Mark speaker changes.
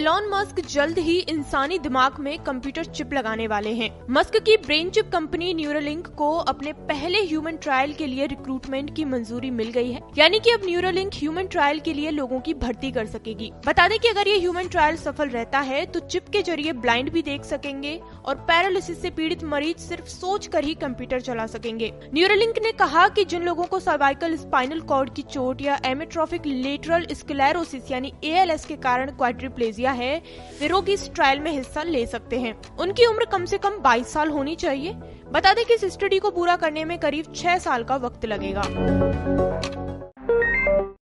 Speaker 1: Elon Musk जल्द ही इंसानी दिमाग में कंप्यूटर चिप लगाने वाले हैं। मस्क की ब्रेन चिप कंपनी न्यूरोलिंक को अपने पहले ह्यूमन ट्रायल के लिए रिक्रूटमेंट की मंजूरी मिल गई है। यानी कि अब न्यूरोलिंक ह्यूमन ट्रायल के लिए लोगों की भर्ती कर सकेगी। बता दें कि अगर ये ह्यूमन ट्रायल सफल रहता है तो चिप के ज़रिए ब्लाइंड भी देख सकेंगे और पैरालिसिस से पीड़ित मरीज़ सिर्फ़ सोच कर ही कंप्यूटर चला सकेंगे। न्यूरोलिंक ने कहा कि जिन लोगों को सर्वाइकल स्पाइनल कॉर्ड की चोट या एमेट्रोफिक लेटरल स्क्लेरोसिस यानी एएलएस के कारण क्वाड्रिप्लेजिया है वे रोग इस ट्रायल में हिस्सा ले सकते हैं। उनकी उम्र कम से कम 22 साल होनी चाहिए। बता दें कि इस स्टडी को पूरा करने में करीब 6 साल का वक्त लगेगा।